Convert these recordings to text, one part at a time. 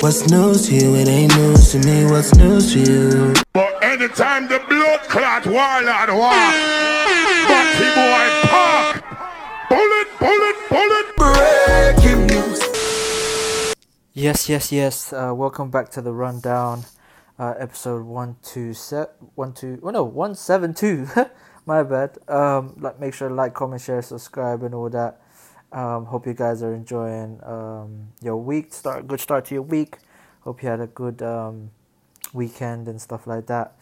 What's news to you? It ain't news to me. What's news to you? But anytime the blood clot warlord war, Batty boy park, bullet, bullet, bullet. Breaking news. Yes, yes, yes. Uh, welcome back to the rundown, uh, episode one two set one. Oh no, one seven two. My bad. Um, like make sure to like, comment, share, subscribe, and all that. Um, hope you guys are enjoying um your week. Start good start to your week. Hope you had a good um weekend and stuff like that.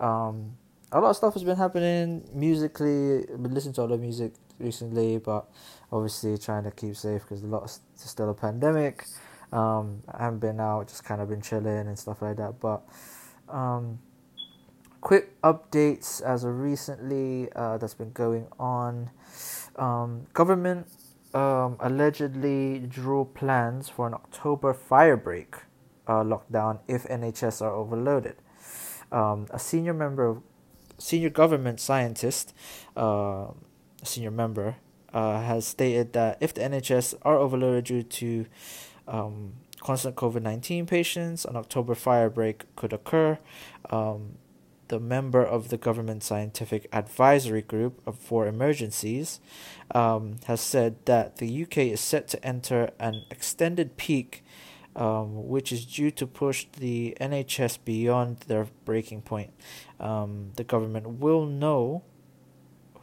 Um, a lot of stuff has been happening musically. I've been listening to a lot of music recently, but obviously trying to keep safe because a lot of, still a pandemic. Um, I haven't been out, just kind of been chilling and stuff like that. But um, quick updates as of recently uh, that's been going on. Um, government um, allegedly drew plans for an October firebreak uh, lockdown if NHS are overloaded. Um, a senior member of senior government scientist, uh, senior member, uh, has stated that if the NHS are overloaded due to um, constant COVID 19 patients, an October firebreak could occur. Um, the member of the government scientific advisory group for emergencies um, has said that the UK is set to enter an extended peak, um, which is due to push the NHS beyond their breaking point. Um, the government will know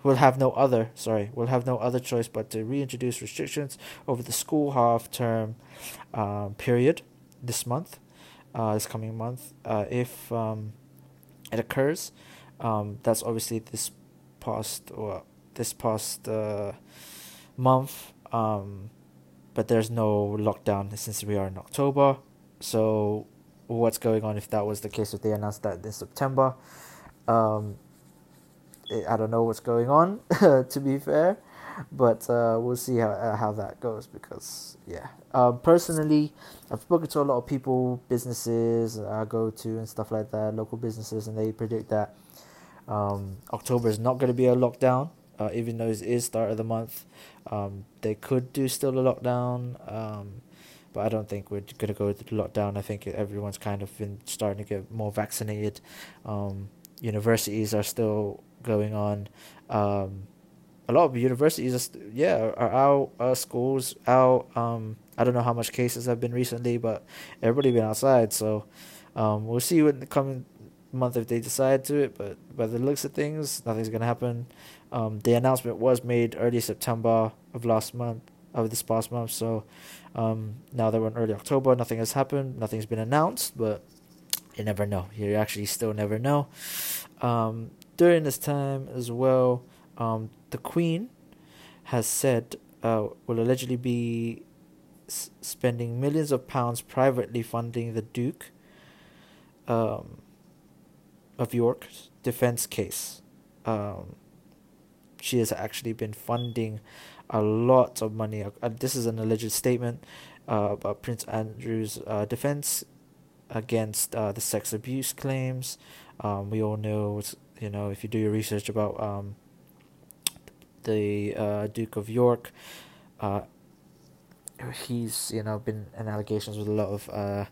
will have no other sorry will have no other choice but to reintroduce restrictions over the school half term um, period this month uh, this coming month uh, if um, it occurs. Um, that's obviously this past or this past uh, month um, but there's no lockdown since we are in October. So what's going on if that was the case if they announced that in September? Um, I don't know what's going on, to be fair, but uh, we'll see how uh, how that goes because yeah. Um, personally, I've spoken to a lot of people, businesses I go to and stuff like that, local businesses, and they predict that um, October is not going to be a lockdown, uh, even though it is start of the month. Um, they could do still a lockdown, um, but I don't think we're going to go to lockdown. I think everyone's kind of been starting to get more vaccinated. Um, universities are still going on. Um, a lot of universities, yeah, are out. Uh, schools out. Um, I don't know how much cases have been recently, but everybody been outside. So um, we'll see what the coming month if they decide to it. But by the looks of things, nothing's gonna happen. Um, the announcement was made early September of last month, of this past month. So um, now that we're in early October, nothing has happened. Nothing's been announced, but you never know. You actually still never know. Um, during this time as well, um, the Queen has said uh, will allegedly be s- spending millions of pounds privately funding the Duke um, of York's defense case. Um, she has actually been funding a lot of money. Uh, this is an alleged statement uh, about Prince Andrew's uh, defense against uh, the sex abuse claims. Um, we all know you know, if you do your research about um, the uh, Duke of York, uh, he's you know been in allegations with a lot of uh,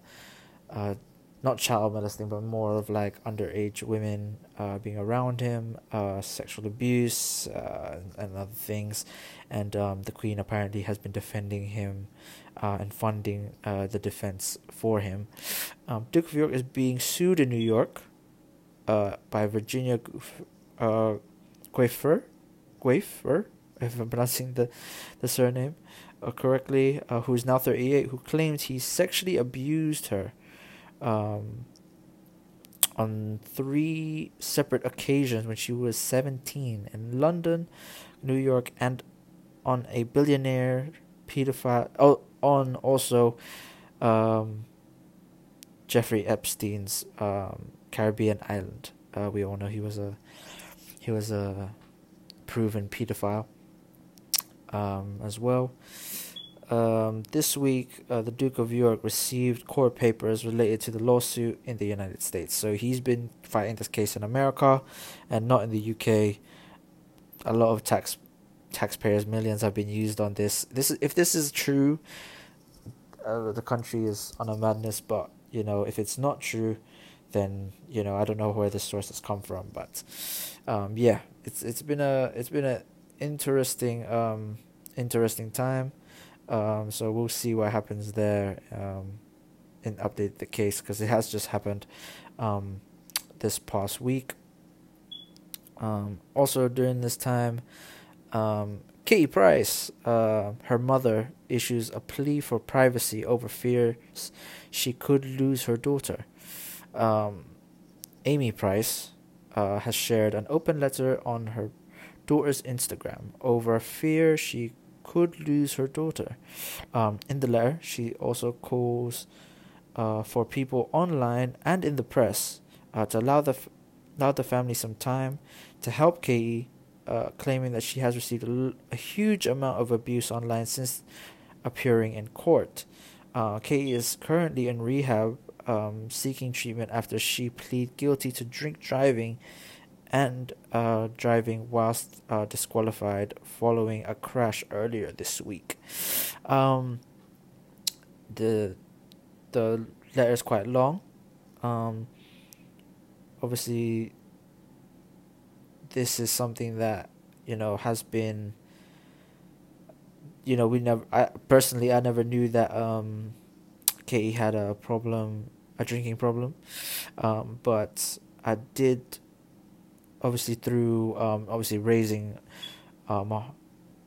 uh, not child molesting, but more of like underage women uh, being around him, uh, sexual abuse, uh, and other things. And um, the Queen apparently has been defending him uh, and funding uh, the defense for him. Um, Duke of York is being sued in New York uh, by Virginia uh, Giuffre, if I'm pronouncing the, the surname uh, correctly, uh, who is now 38, who claims he sexually abused her um, on three separate occasions when she was 17 in London, New York, and on a billionaire pedophile. Oh, on also um, Jeffrey Epstein's um, Caribbean island. Uh, we all know he was a he was a proven pedophile um, as well. Um, this week, uh, the Duke of York received court papers related to the lawsuit in the United States. So he's been fighting this case in America and not in the UK. A lot of tax taxpayers' millions have been used on this. This if this is true. uh, the country is on a madness, but you know if it's not true, then you know I don't know where the sources come from, but um, yeah, it's it's been a it's been a interesting um, interesting time. Um, so we'll see what happens there um, and update the case because it has just happened um, this past week. Um, also during this time, um, Katie Price, uh, her mother, issues a plea for privacy over fears she could lose her daughter. Um, Amy Price uh, has shared an open letter on her daughter's Instagram over fear she could lose her daughter. Um, in the letter, she also calls uh, for people online and in the press uh, to allow the f- allow the family some time to help Katie, uh, claiming that she has received a, l- a huge amount of abuse online since appearing in court. Uh, Katie is currently in rehab, um, seeking treatment after she pleaded guilty to drink driving and uh, driving whilst uh, disqualified following a crash earlier this week. Um, the the letter is quite long. Um, obviously, this is something that you know has been. You know, we never. I personally, I never knew that um, Katie had a problem, a drinking problem, um, but I did obviously through um, obviously raising um,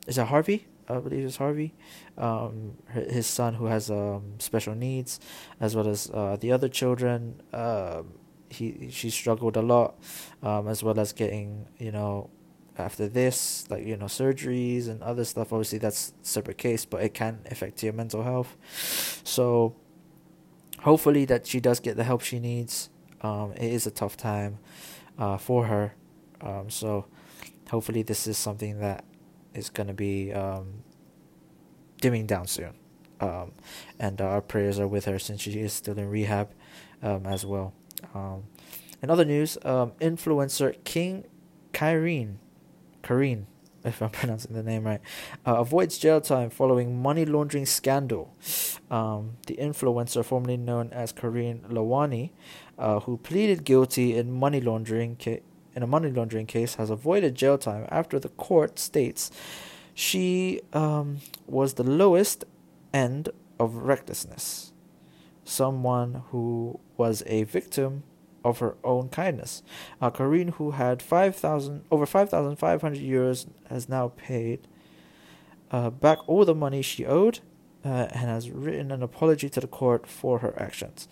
is it Harvey? I believe it's Harvey, um, his son who has um, special needs, as well as uh, the other children. Uh, he she struggled a lot, um, as well as getting you know after this like you know surgeries and other stuff. Obviously that's separate case, but it can affect your mental health. So hopefully that she does get the help she needs. Um, it is a tough time uh, for her um, so hopefully this is something that is going to be um, dimming down soon. Um, and uh, our prayers are with her since she is still in rehab um, as well. Um, in other news, influencer King Kyrene, Kareen, if I'm pronouncing the name right, uh, avoids jail time following money laundering scandal. Um, the influencer, formerly known as Kareen Lawani, uh, who pleaded guilty in money laundering ca- in a money laundering case has avoided jail time after the court states she um, was the lowest end of recklessness, someone who was a victim of her own kindness. Uh, Kareen, who had five thousand over five thousand five hundred euros, has now paid uh, back all the money she owed, uh, and has written an apology to the court for her actions.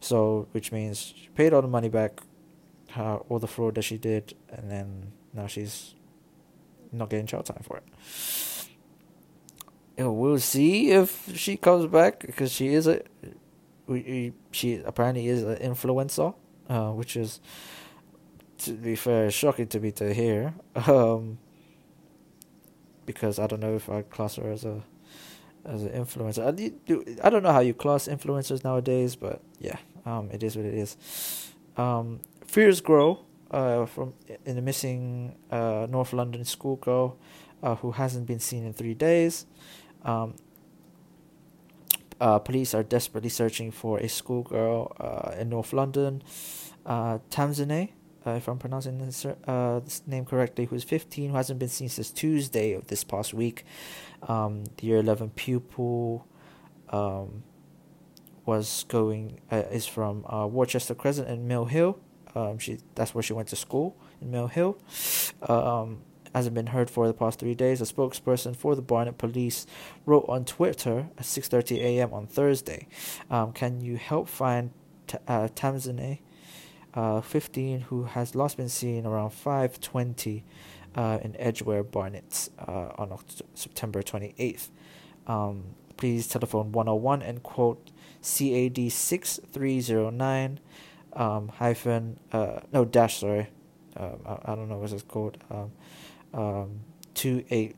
So, which means she paid all the money back, how all the fraud that she did, and then now she's not getting jail time for it. Know, we'll see if she comes back because she is a, she apparently is an influencer, uh, which is, to be fair, shocking to me to hear. Um, because I don't know if I class her as a as an influencer. I do I don't know how you class influencers nowadays, but yeah, um, it is what it is. Um, fears grow uh, from in the missing uh, North London schoolgirl uh, who hasn't been seen in three days. Um, uh, police are desperately searching for a schoolgirl uh, in North London. Uh, uh, if I'm pronouncing this, uh, this name correctly, who's 15, who hasn't been seen since Tuesday of this past week. Um, the year 11 pupil um, was going, uh, is from uh, Worcester Crescent in Mill Hill. Um, she that's where she went to school in Mill Hill. Um, hasn't been heard for the past three days. A spokesperson for the Barnet Police wrote on Twitter at 6:30 a.m. on Thursday. Um, can you help find t- uh, Tamzine, uh, 15, who has last been seen around 5:20 uh, in Edgware, Barnet, uh, on October, September 28th? Um, please telephone 101 and quote CAD 6309 um, hyphen uh, no dash sorry um, I, I don't know what it's called um, um, two eight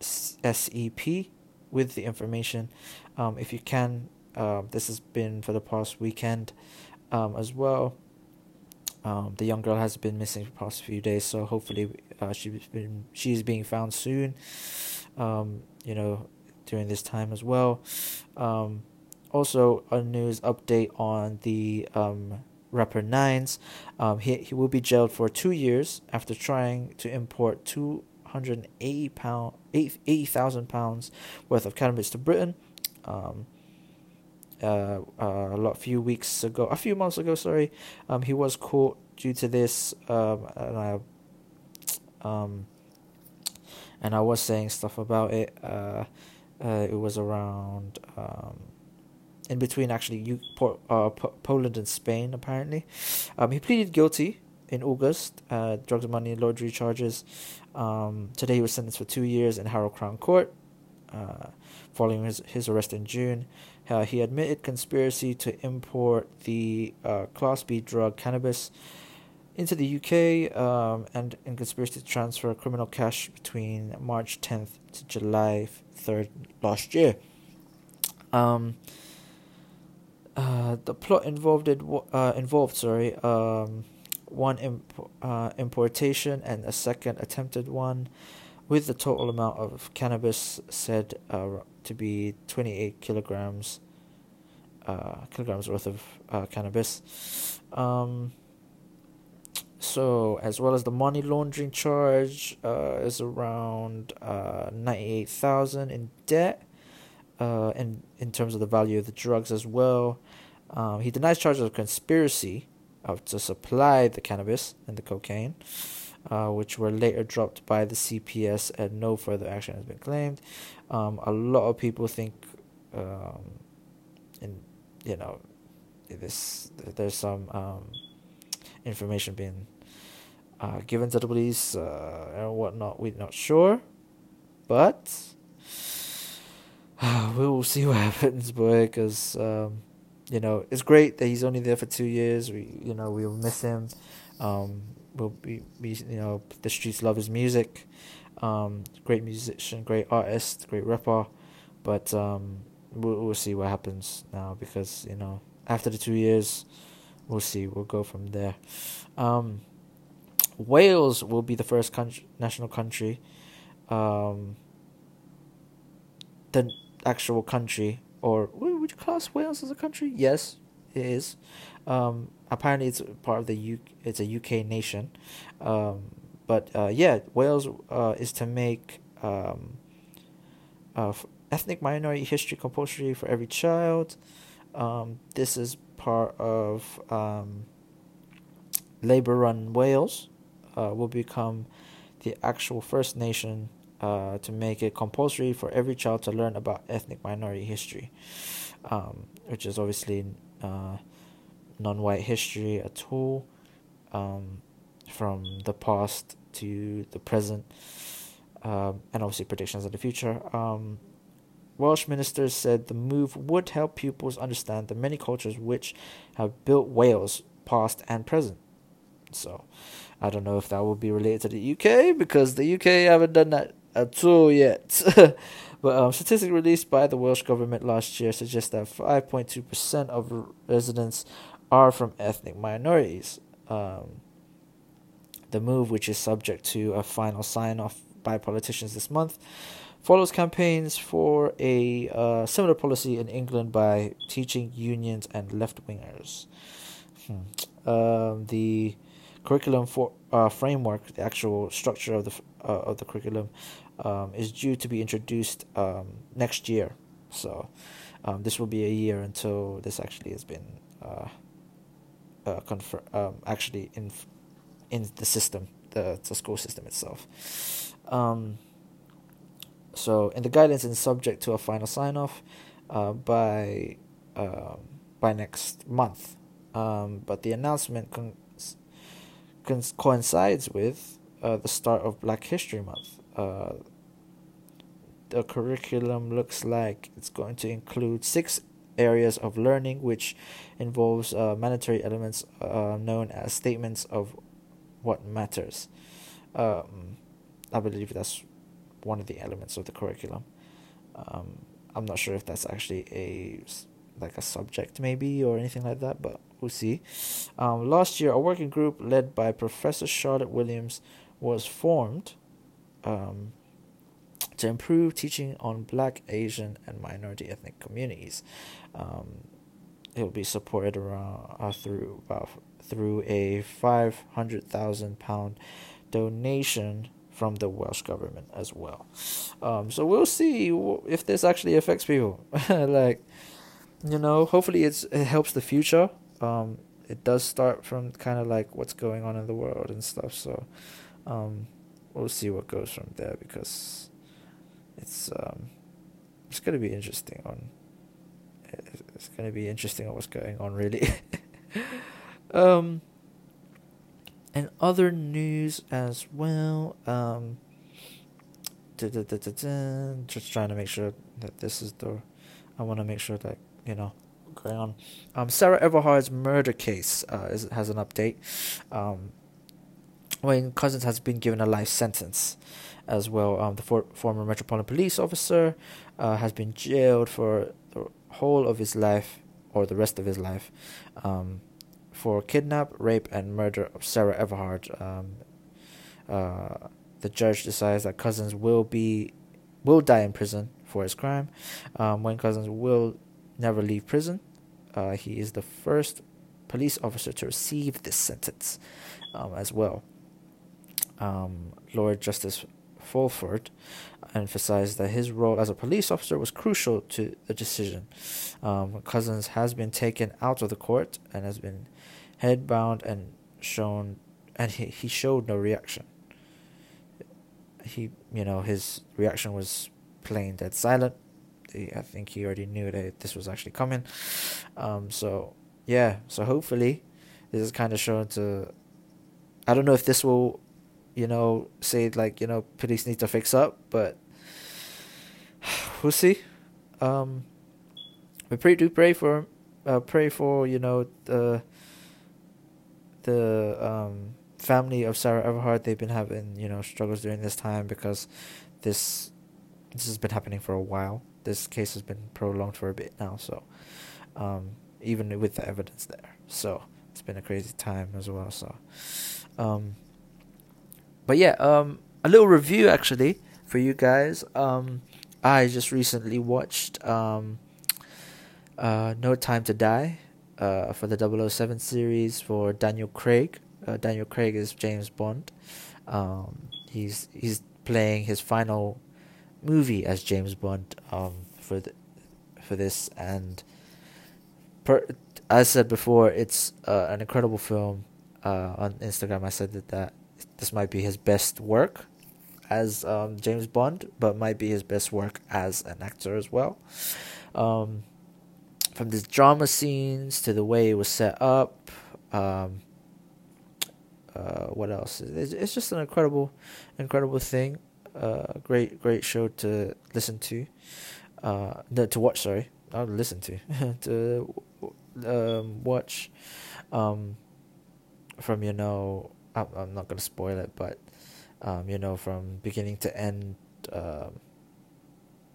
SEP with the information um, if you can uh, this has been for the past weekend um, as well um, the young girl has been missing for the past few days so hopefully uh, she's been she's being found soon um, you know during this time as well. Um, also, a news update on the um, rapper Nines. Um, he he will be jailed for two years after trying to import two hundred eighty pound eighty thousand pounds worth of cannabis to Britain. Um, uh, uh, a lot few weeks ago, a few months ago, sorry, um, he was caught due to this. Um, and I, um, and I was saying stuff about it. Uh, uh, it was around um, in between actually you uh, Poland and Spain apparently. Um, he pleaded guilty in August, uh, drugs and money laundering charges. Um, today he was sentenced for two years in Harrow Crown Court, uh, following his his arrest in June. Uh, he admitted conspiracy to import the uh, Class B drug cannabis into the UK um, and in conspiracy to transfer criminal cash between March 10th to July 3rd last year. Um, uh, the plot involved uh, involved sorry um, one imp- uh, importation and a second attempted one, with the total amount of cannabis said uh, to be 28 kilograms uh, kilograms worth of cannabis. Um, so, as well as the money laundering charge, is around ninety eight thousand in debt. Uh, in in terms of the value of the drugs as well, um, he denies charges of conspiracy of to supply the cannabis and the cocaine, uh, which were later dropped by the CPS, and no further action has been claimed. Um, a lot of people think, um, in you know, this there's some um, information being uh, given to the police uh, and whatnot. We're not sure, but we will see what happens, boy. Because um, you know it's great that he's only there for two years. We you know we'll miss him. Um, we'll be, be you know the streets love his music. Um, great musician, great artist, great rapper, but um, we'll, we'll see what happens now because you know after the two years we'll see. We'll go from there. Um, Wales will be the first country, national country, um, the actual country, or would you class Wales as a country? Yes, it is. Um, apparently, it's part of the U. It's a UK nation, um, but uh, yeah, Wales uh, is to make um, uh, ethnic minority history compulsory for every child. Um, this is part of um, Labour run Wales, uh, will become the actual First Nation uh, to make it compulsory for every child to learn about ethnic minority history, um, which is obviously uh, non white history, at all um, from the past to the present, um, and obviously predictions of the future. Um, Welsh ministers said the move would help pupils understand the many cultures which have built Wales, past and present. So, I don't know if that will be related to the UK because the UK haven't done that at all yet. but um, statistics released by the Welsh government last year suggest that 5.2% of residents are from ethnic minorities. Um, the move, which is subject to a final sign off by politicians this month, follows campaigns for a uh, similar policy in England by teaching unions and left wingers. Hmm. Um, the curriculum for uh, framework, the actual structure of the uh, of the curriculum, um, is due to be introduced um, next year. So, um, this will be a year until this actually has been uh, uh, confer- um, actually in in the system, the the school system itself. Um, so, in the guidance and subject to a final sign off uh, by uh, by next month. Um, but the announcement con- con- coincides with uh, the start of Black History Month. Uh, the curriculum looks like it's going to include six areas of learning, which involves uh, mandatory elements uh, known as statements of what matters. Um, I believe that's one of the elements of the curriculum. Um, I'm not sure if that's actually a like a subject maybe or anything like that, but we'll see. Um, last year, a working group led by Professor Charlotte Williams was formed um, to improve teaching on Black, Asian, and minority ethnic communities. Um, it will be supported around uh, through about through a five hundred thousand pound donation from the Welsh government as well. Um, so we'll see if this actually affects people. like, you know, hopefully it's it helps the future. Um, it does start from kind of like what's going on in the world and stuff. So, um, we'll see what goes from there because it's um, it's gonna be interesting on. It's gonna be interesting on what's going on really. um. And other news as well. Um. Just trying to make sure that this is the. I want to make sure that you know going on. Um, Sarah Everard's murder case uh, is, has an update. Um, Wayne Couzens has been given a life sentence as well. Um, the for, former Metropolitan Police officer uh, has been jailed for the whole of his life or the rest of his life um, for kidnap, rape, and murder of Sarah Everard. Um, uh, the judge decides that Couzens will be will die in prison for his crime. Um, Wayne Couzens will never leave prison. Uh, he is the first police officer to receive this sentence um, as well. Um, Lord Justice Fulford emphasized that his role as a police officer was crucial to the decision. Um, Couzens has been taken out of the court and has been headbound and shown, and he, he showed no reaction. He, you know, his reaction was plain dead silent. I think he already knew that this was actually coming. Um, so yeah, so hopefully this is kind of shown to. I don't know if this will, you know, say like you know police need to fix up, but we'll see. Um, we pray do pray for, uh, pray for you know the. The um family of Sarah Everard. they've been having you know struggles during this time because this this has been happening for a while this case has been prolonged for a bit now, so um, even with the evidence there, so it's been a crazy time as well. So, um, but yeah, um, a little review actually for you guys. Um, I just recently watched um, uh, No Time to Die uh, for the 007 series for Daniel Craig. Uh, Daniel Craig is James Bond. Um, he's he's playing his final movie as James Bond um, for the, for this, and per, as I said before, it's uh, an incredible film. Uh, on Instagram, I said that, that this might be his best work as um, James Bond, but might be his best work as an actor as well. Um, from the drama scenes to the way it was set up, um, uh, what else? It's, it's just an incredible, incredible thing uh, great great show to listen to, uh, no, to watch. Sorry, not listen to, to um, watch, um, from you know, I'm not gonna spoil it, but um, you know, from beginning to end, um,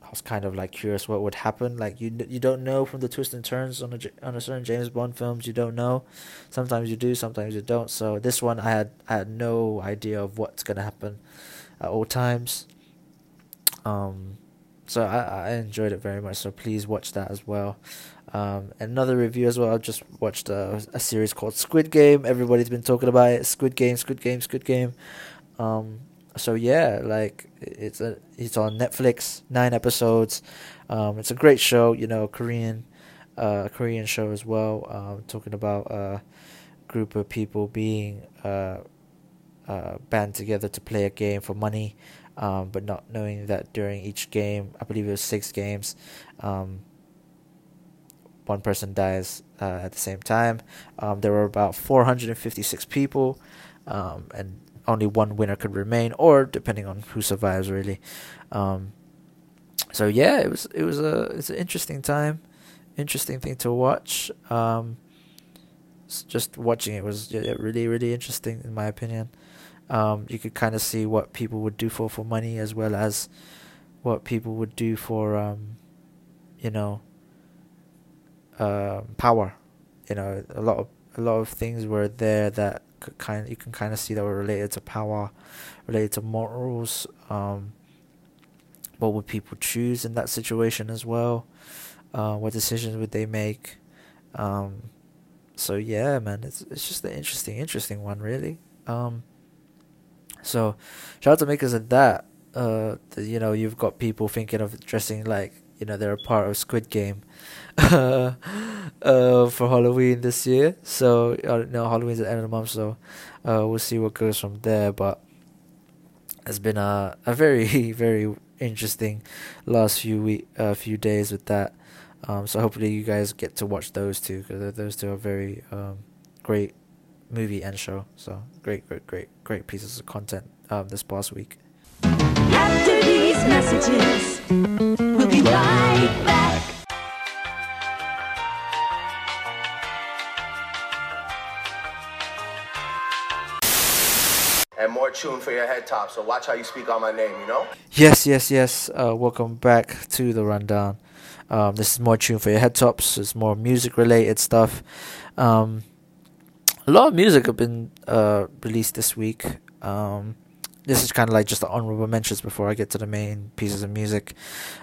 I was kind of like curious what would happen. Like you you don't know from the twists and turns on a on a certain James Bond films. You don't know. Sometimes you do, sometimes you don't. So this one, I had I had no idea of what's gonna happen at all times. Um, so I, I enjoyed it very much. So please watch that as well. Um, another review as well. I just watched a, a series called Squid Game. Everybody's been talking about it. Squid Game, Squid Game, Squid Game. Um, so yeah, like it's a it's on Netflix. Nine episodes. Um, it's a great show. You know, Korean, uh, Korean show as well. Um, talking about a group of people being uh uh, band together to play a game for money, um, but not knowing that during each game, I believe it was six games, um, one person dies uh, at the same time. Um, there were about 456 people, um, and only one winner could remain, or depending on who survives, really. Um, so yeah, it was it was a it's an interesting time, interesting thing to watch. Um, just watching it was really really interesting in my opinion. Um, you could kind of see what people would do for for money as well as what people would do for um, you know uh, power. You know, a lot of a lot of things were there that could kind of, you can kind of see that were related to power, related to morals, um, what would people choose in that situation as well? Uh, what decisions would they make? Um, so yeah, man, it's it's just an interesting, interesting one, really. Um, so shout out to makers of that. Uh, the, you know, you've got people thinking of dressing like you know they're a part of Squid Game, uh, for Halloween this year. So uh, no, Halloween's at the end of the month, so uh, we'll see what goes from there. But it's been a a very very interesting last few week uh, few days with that. Um, so hopefully you guys get to watch those two because those two are very um, great movie and show. So great, great, great, great pieces of content um, this past week. After these messages, we'll be right back. Tune for your head top. So watch how you speak on my name, you know? Yes, yes, yes. Uh, welcome back to the rundown. Um, this is more tune for your head tops. It's more music related stuff. Um, a lot of music have been uh, released this week. Um, this is kind of like just the honorable mentions before I get to the main pieces of music.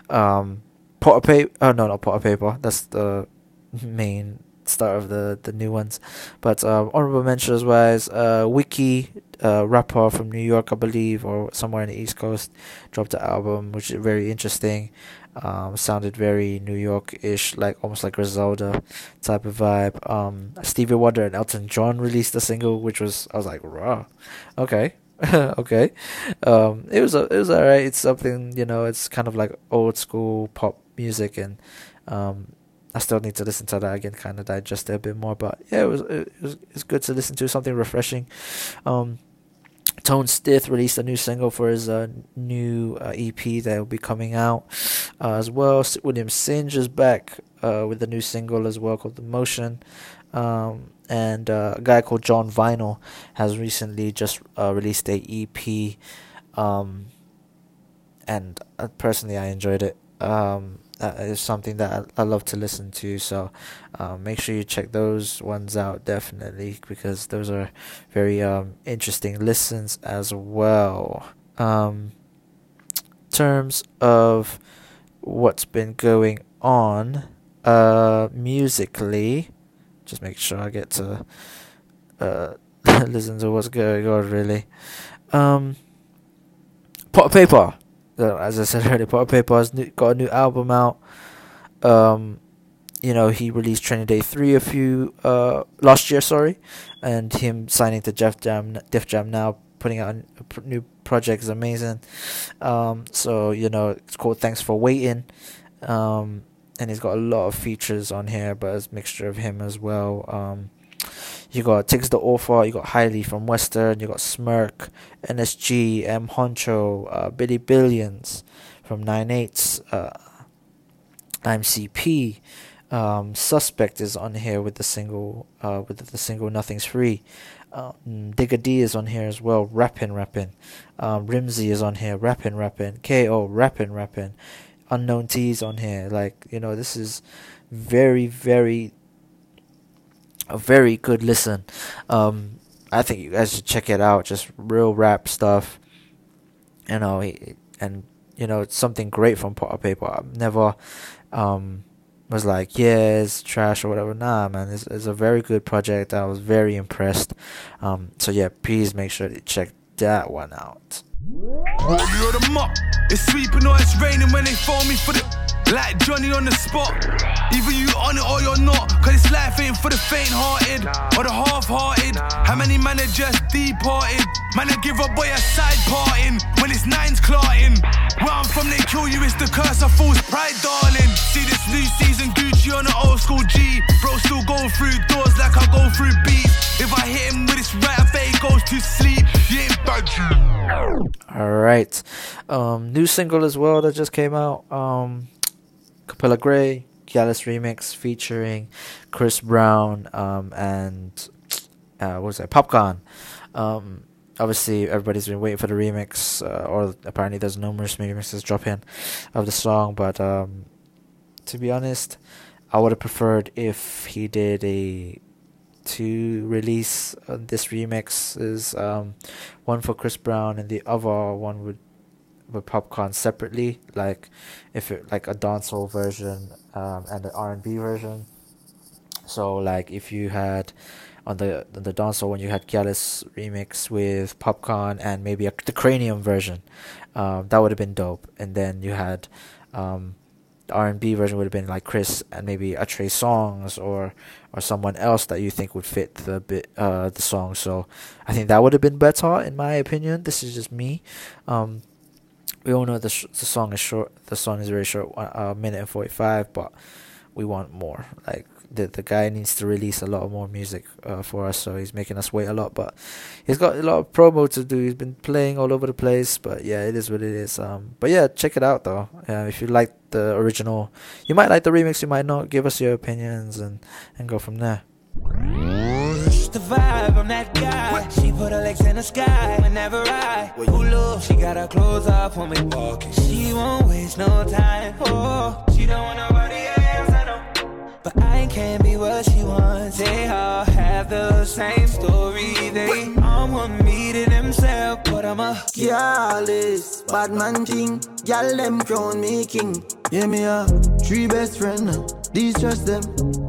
Um, Potter Payper. Oh no, not Potter Payper. That's the main start of the the new ones. But um, honorable mentions wise, uh, Wiki, uh, rapper from New York, I believe, or somewhere in the East Coast, dropped an album which is very interesting. Um, sounded very New York ish, like almost like Griselda type of vibe. Um, Stevie Wonder and Elton John released a single, which was I was like, raw, okay. okay, um, it was a, it was alright. It's something you know. It's kind of like old school pop music, and um, I still need to listen to that again, kind of digest it a bit more. But yeah, it was it was it's good to listen to something refreshing. Um, Tone Stith released a new single for his uh, new uh, EP that will be coming out uh, as well. William Singe is back uh, with a new single as well called The Motion. Um, and uh, a guy called John Vinyl has recently just uh, released a EP. Um, and personally, I enjoyed it. Um, that is something that I, I love to listen to. So um, make sure you check those ones out definitely because those are very um, interesting listens as well. Um, terms of what's been going on uh, musically, just make sure I get to uh, listen to what's going on really. Um, Potter Payper as I said earlier, Potter Payper has new, got a new album out. Um, you know, he released Training Day three a few uh last year, sorry, and him signing to Def Jam, Def Jam now, putting out a new project is amazing. Um, so you know, it's called Thanks for Waiting. Um, and he's got a lot of features on here, but it's a mixture of him as well. Um, you got Tiggs Da Author, you got Hailey from WSTRN, you got Smirk, NSG, M Huncho, uh, Billy Billions from Nine Eights, uh, IMCP. Um, Suspect is on here with the single, uh, with the single Nothing's Free. Digga D is on here as well, rapping, rapping. Um, Rimsey is on here, rapping, rapping. KO, rapping, rapping. Unknown T is on here. Like, you know, this is very, very a very good listen. Um, I think you guys should check it out. Just real rap stuff. You know, and you know, it's something great from Potter Payper. I've never um, was like, yeah, it's trash or whatever. Nah, man, it's, it's a very good project. I was very impressed. Um, so yeah, please make sure to check that one out. Like Johnny on the spot. Either you on it or you're not. Cause this life ain't for the faint hearted or the half hearted. How many man are just departed? Man, I give a boy a side parting when it's nines clarting. Where I'm from, they kill you, it's the curse of false pride, darling. See this new season Gucci on the old school G. Bro, still go through doors like I go through beats. If I hit him with this right, he goes to sleep. You ain't bad. All right. Um, new single as well that just came out. Um, Capella Grey, Gyalis remix featuring Chris Brown um, and uh, what was that? Popcaan. Um, obviously, everybody's been waiting for the remix, uh, or apparently there's numerous remixes dropping of the song. But um, to be honest, I would have preferred if he did a to release this remix is um, one for Chris Brown and the other one would with Popcaan separately, like if it like a dancehall version um, and an R and B version. So like if you had on the on the dancehall when you had Gyalis remix with Popcaan and maybe a, the cranium version, um, that would have been dope. And then you had um, the R and B version would have been like Chris and maybe a Trey Songz or or someone else that you think would fit the bit uh the song. So I think that would have been better in my opinion. This is just me. Um, we all know the sh- the song is short. The song is very short, a minute and forty five, but we want more. Like the the guy needs to release a lot more music uh, for us, so he's making us wait a lot. But he's got a lot of promo to do. He's been playing all over the place, but yeah, it is what it is. Um, but yeah, check it out though. Yeah, if you like the original, you might like the remix. You might not. Give us your opinions and and go from there. The vibe, I'm that guy. She put her legs in the sky whenever I pull up. She got her clothes off when we walking. She won't waste no time. Oh, she don't want nobody else, I know. But I can't be what she wants. Eh, they all have the same story. They all want me to themselves, but I'm a Careless, bad man thing. Y'all them crown me king. Yeah, me a three best friend. These trust them.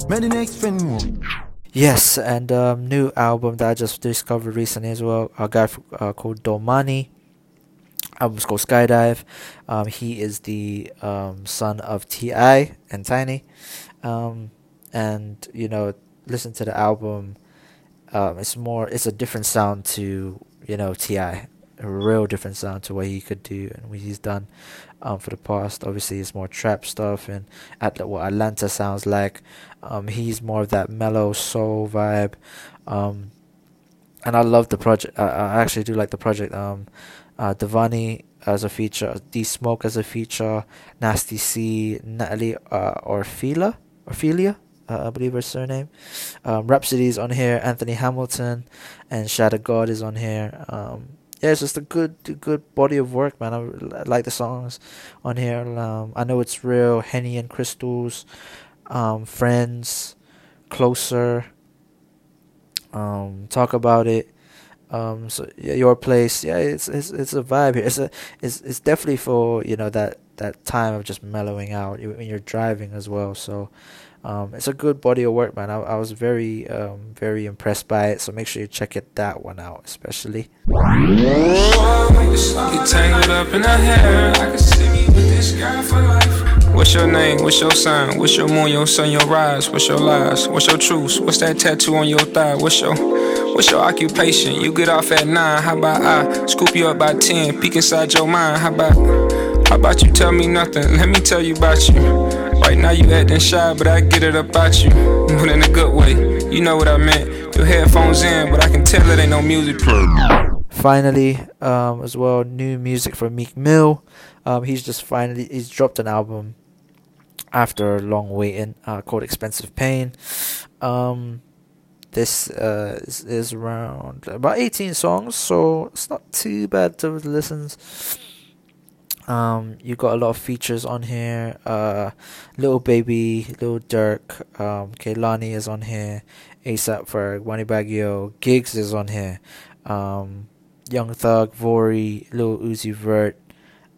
Me the next friend more. Yes, and um, new album that I just discovered recently as well. A guy uh, called Domani. Album's called Skydive. Um, he is the um, son of T.I. and Tiny, um, and you know, listen to the album. Um, it's more. It's a different sound to you know Ti, a real different sound to what he could do and what he's done um, for the past. Obviously, it's more trap stuff and at what Atlanta sounds like. Um, he's more of that mellow soul vibe, um, and I love the project. I, I actually do like the project. Um, uh, Devani as a feature, D Smoke as a feature, Nasty C, Natalie uh, Orfila, Orphelia, uh, I believe her surname. Um, on here. Anthony Hamilton and Shadow God is on here. Um, yeah, it's just a good, good body of work, man. I, like the songs on here. Um, I know it's real. Henny and Crystals, um, Friends, Closer. Um, talk about it. Um, so yeah, your place. Yeah, it's it's it's a vibe here. It's a it's it's definitely for you know that that time of just mellowing out when you're driving as well. So. Um, it's a good body of work, man. I, I was very, um, very impressed by it. So make sure you check it that one out, especially. What's your name? What's your sign? What's your moon, your sun, your rise? What's your lies? What's your truths? What's that tattoo on your thigh? What's your What's your occupation? You get off at nine. How about I scoop you up by ten? Peek inside your mind. How about How about you tell me nothing? Let me tell you about you. Right now you acting shy, but I get it about you. But in a good way. You know what I meant. Your headphones in, but I can tell it ain't no music playing. finally um, as well new music from meek mill um, he's just finally he's dropped an album after a long waiting uh, called expensive pain um, this uh, is, is around about 18 songs so it's not too bad to the listens um, you got a lot of features on here. Uh, little baby, little Dirk, um, is on here. ASAP for Wani Baggio, Giggs is on here. Um, Young Thug, Vory, Little Uzi Vert,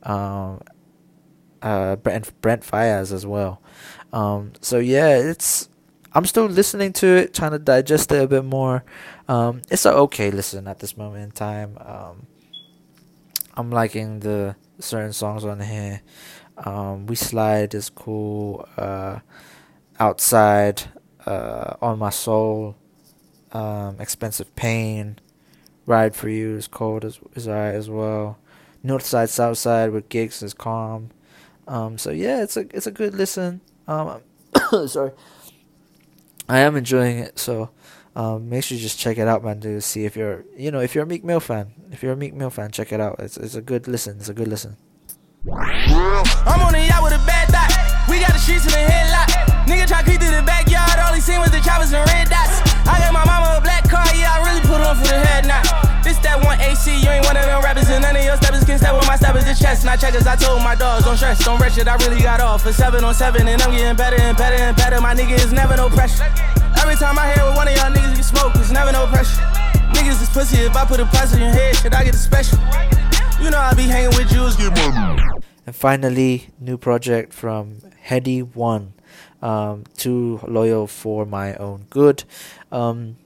um, uh, Brent Brent Faiyaz as well. Um, so yeah, it's I'm still listening to it, trying to digest it a bit more. Um, it's okay listen at this moment in time. Um, I'm liking the certain songs on here. Um, we slide is cool. Uh, outside, uh, on my soul, um, expensive pain. Ride for You is cold as is alright as well. North Side, South Side with Giggs is calm. Um, so yeah, it's a it's a good listen. Um, sorry, I am enjoying it. So um, make sure you just check it out, man. To see if you're you know if you're a Meek Mill fan, if you're a Meek Mill fan, check it out. It's it's a good listen. It's a good listen. I'm on yacht with a bad. We got the in the headlock. Nigga try creep through the backyard. All he seen was the choppers and red dots. I got my mama a black car. Yeah, I really put on for the head. This that one AC. You ain't one of them rappers, and none of your steppers can step with my steppers. The chest, not checkers. I told my dogs, don't stress, don't it. I really got off seven on seven, and I'm getting better and better and better. My nigga is never no pressure. Every time I hear with one of y'all niggas get smoke, it's never no pressure. Niggas is pussy. If I put a price on your head, should I get a special? You know I be hanging with Jews. And finally, new project from Headie One. Um, too loyal for my own good. Um,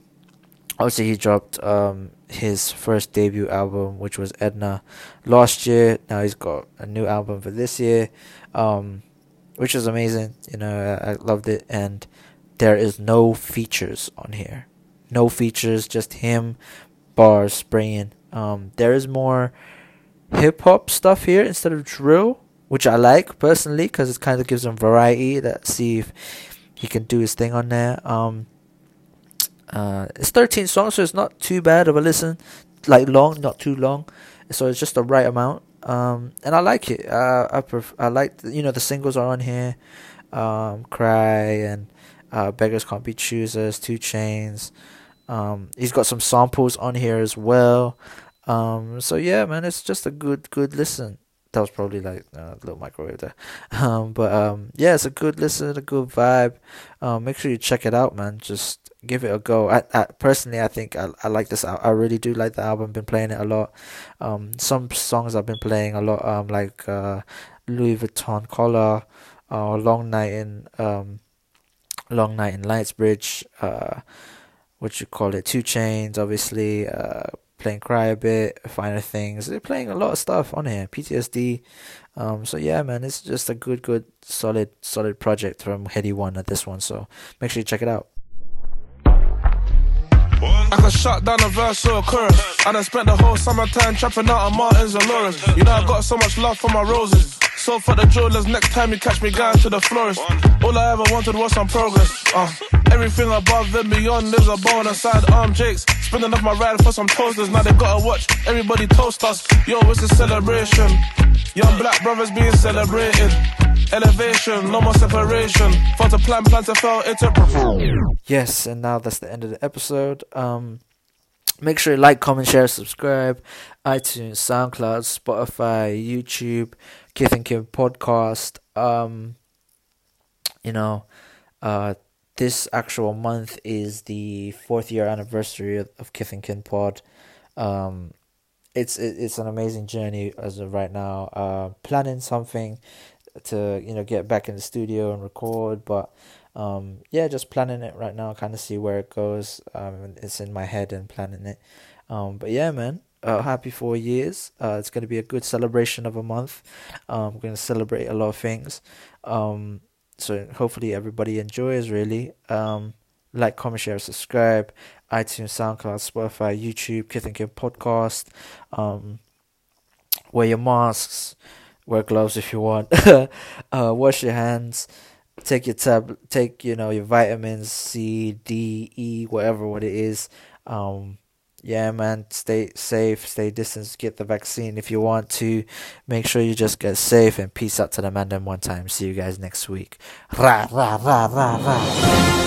obviously, he dropped um, his first debut album, which was Edna, last year. Now he's got a new album for this year, um, which is amazing. You know, I, I loved it, and there is no features on here. No features, just him, bars spraying. Um, there is more hip hop stuff here instead of drill, which I like personally because it kind of gives him variety. That see if he can do his thing on there. Um, uh, it's 13 songs, so it's not too bad of a listen. Like long, not too long, so it's just the right amount. Um, and I like it. Uh, I pref- I like you know the singles are on here, um, "Cry" and uh, "Beggars Can't Be Choosers," 2 Chains. Um, he's got some samples on here as well. Um, so yeah, man, it's just a good, good listen. That was probably like a little microwave there. Um, but um, yeah, it's a good listen, a good vibe. Um, make sure you check it out, man. Just give it a go. I, I personally, I think I, I like this. I, I really do like the album. Been playing it a lot. Um, some songs I've been playing a lot. Um, like uh, Louis Vuitton collar, uh, Long Night in Long Night in Knightsbridge. Uh, what you call it? 2 Chains, obviously. Uh, playing Cry a bit, Finer Things. They're playing a lot of stuff on here. PTSD. Um, so yeah, man, it's just a good, good, solid, solid project from Headie One at this one. So make sure you check it out. I can shut down a verse or a chorus. I done spent the whole summertime trapping out on Martins and Lawrence. You know I got so much love for my roses. So for the jewelers, next time you catch me going to the florist. All I ever wanted was some progress. Uh, everything above and beyond is a bonus. Side arm Jakes, spending off my ride for some toasters. Now they gotta watch everybody toast us. Yo, it's a celebration. Young black brothers being celebrated. Elevation, no more separation. For to plan, plan to fail, it's a Yes, and now that's the end of the episode. Um, make sure you like, comment, share, subscribe. iTunes, SoundCloud, Spotify, YouTube, Kith and Kin podcast. Um, you know, uh, this actual month is the fourth year anniversary of, of Kith and Kin Pod. Um, it's it, it's an amazing journey as of right now. Uh, planning something to you know get back in the studio and record, but um, yeah, just planning it right now, kind of see where it goes. Um, it's in my head and planning it. Um, but yeah, man, uh, happy four years. Uh, it's going to be a good celebration of a month. Um, we're going to celebrate a lot of things. Um, so hopefully everybody enjoys. Really, um, like, comment, share, subscribe. iTunes, SoundCloud, Spotify, YouTube, Kith and Kin podcast. Um, wear your masks. Wear gloves if you want. uh, wash your hands. Take your tab. Take you know your vitamins C, D, E, whatever what it is. Um, yeah, man, stay safe, stay distance, get the vaccine if you want to. Make sure you just get safe and peace out to the man them one time. See you guys next week. Ra, ra, ra, ra, ra.